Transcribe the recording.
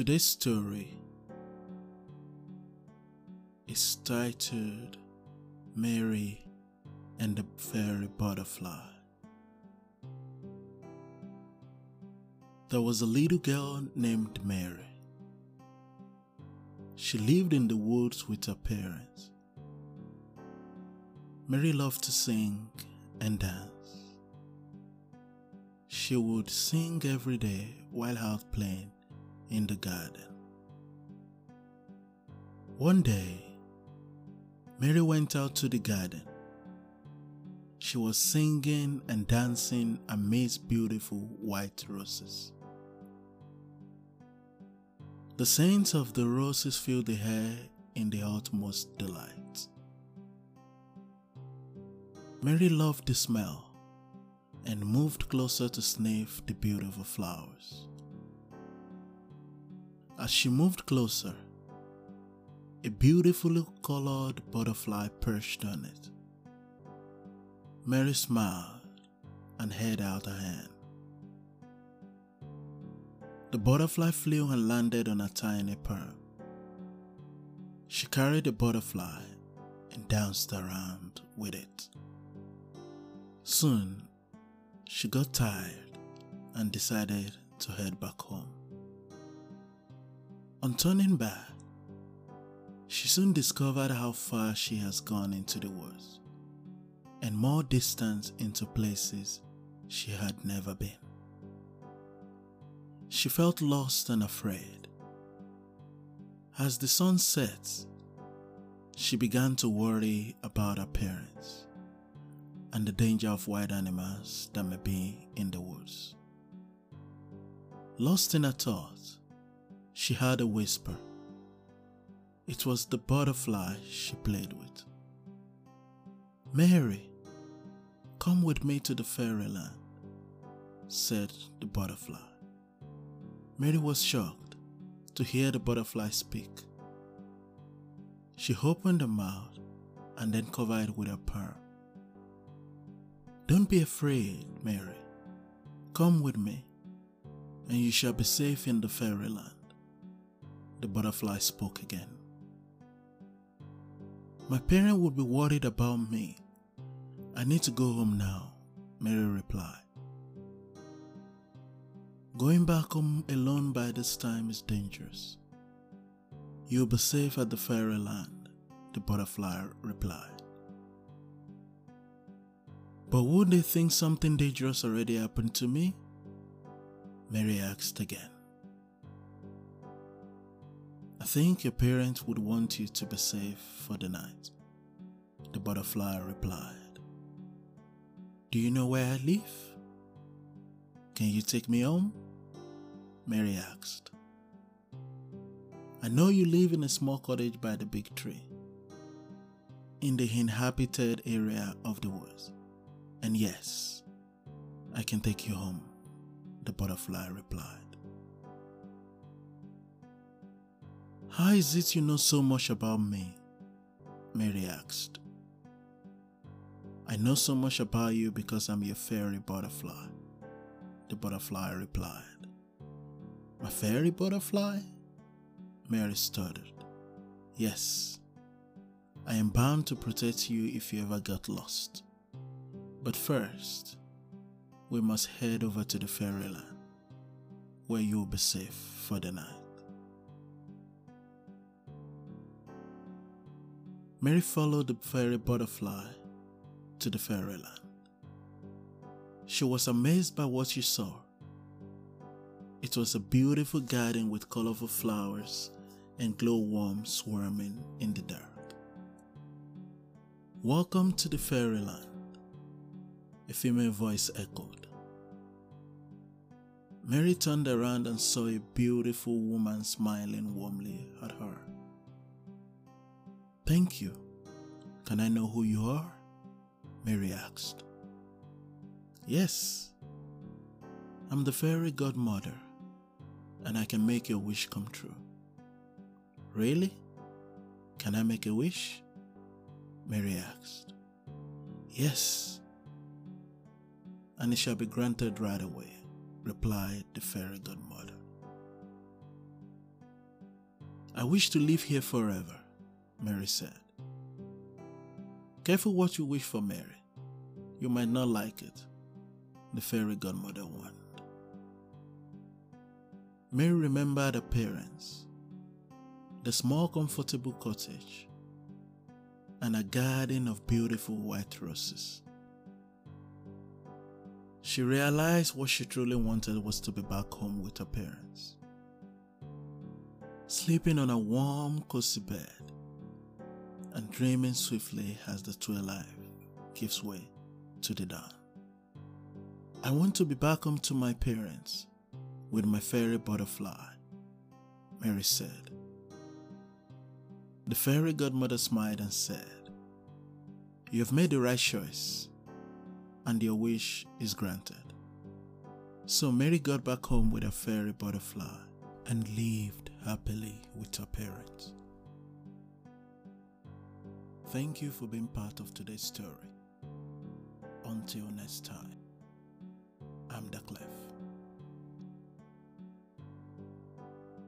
Today's story is titled Mary and the Fairy Butterfly. There was a little girl named Mary. She lived in the woods with her parents. Mary loved to sing and dance. She would sing every day while out playing in the garden. One day, Mary went out to the garden. She was singing and dancing amidst beautiful white roses. The scents of the roses filled the air in the utmost delight. Mary loved the smell and moved closer to sniff the beautiful flowers. As she moved closer, a beautifully colored butterfly perched on it. Mary smiled and held out her hand. The butterfly flew and landed on a tiny pearl. She carried the butterfly and danced around with it. Soon, she got tired and decided to head back home. On turning back, she soon discovered how far she has gone into the woods and more distance into places she had never been. She felt lost and afraid. As the sun sets, she began to worry about her parents and the danger of wild animals that may be in the woods. Lost in her thoughts, she heard a whisper. It was the butterfly she played with. Mary, come with me to the fairyland, said the butterfly. Mary was shocked to hear the butterfly speak. She opened her mouth and then covered it with her pearl. Don't be afraid, Mary. Come with me, and you shall be safe in the fairyland. The butterfly spoke again. My parents would be worried about me. I need to go home now, Mary replied. Going back home alone by this time is dangerous. You'll be safe at the fairyland, the butterfly replied. But would they think something dangerous already happened to me? Mary asked again. Think your parents would want you to be safe for the night, the butterfly replied. Do you know where I live? Can you take me home? Mary asked. I know you live in a small cottage by the big tree, in the inhabited area of the woods. And yes, I can take you home, the butterfly replied. How is it you know so much about me? Mary asked. I know so much about you because I'm your fairy butterfly, the butterfly replied. My fairy butterfly? Mary stuttered. Yes, I am bound to protect you if you ever get lost. But first, we must head over to the fairyland, where you will be safe for the night. Mary followed the fairy butterfly to the fairyland. She was amazed by what she saw. It was a beautiful garden with colorful flowers and glowworms swarming in the dark. Welcome to the fairyland, a female voice echoed. Mary turned around and saw a beautiful woman smiling warmly at her. Thank you. Can I know who you are? Mary asked. Yes, I'm the fairy godmother, and I can make your wish come true. Really? Can I make a wish? Mary asked. Yes, and it shall be granted right away, replied the fairy godmother. I wish to live here forever, Mary said. Careful what you wish for, Mary. You might not like it, the fairy godmother warned. Mary remembered her parents, the small comfortable cottage, and a garden of beautiful white roses. She realized what she truly wanted was to be back home with her parents. Sleeping on a warm, cozy bed and dreaming swiftly as the twilight gives way to the dawn. I want to be back home to my parents with my fairy butterfly, Mary said. The fairy godmother smiled and said, You have made the right choice, and your wish is granted. So Mary got back home with her fairy butterfly and lived happily with her parents. Thank you for being part of today's story. Until next time.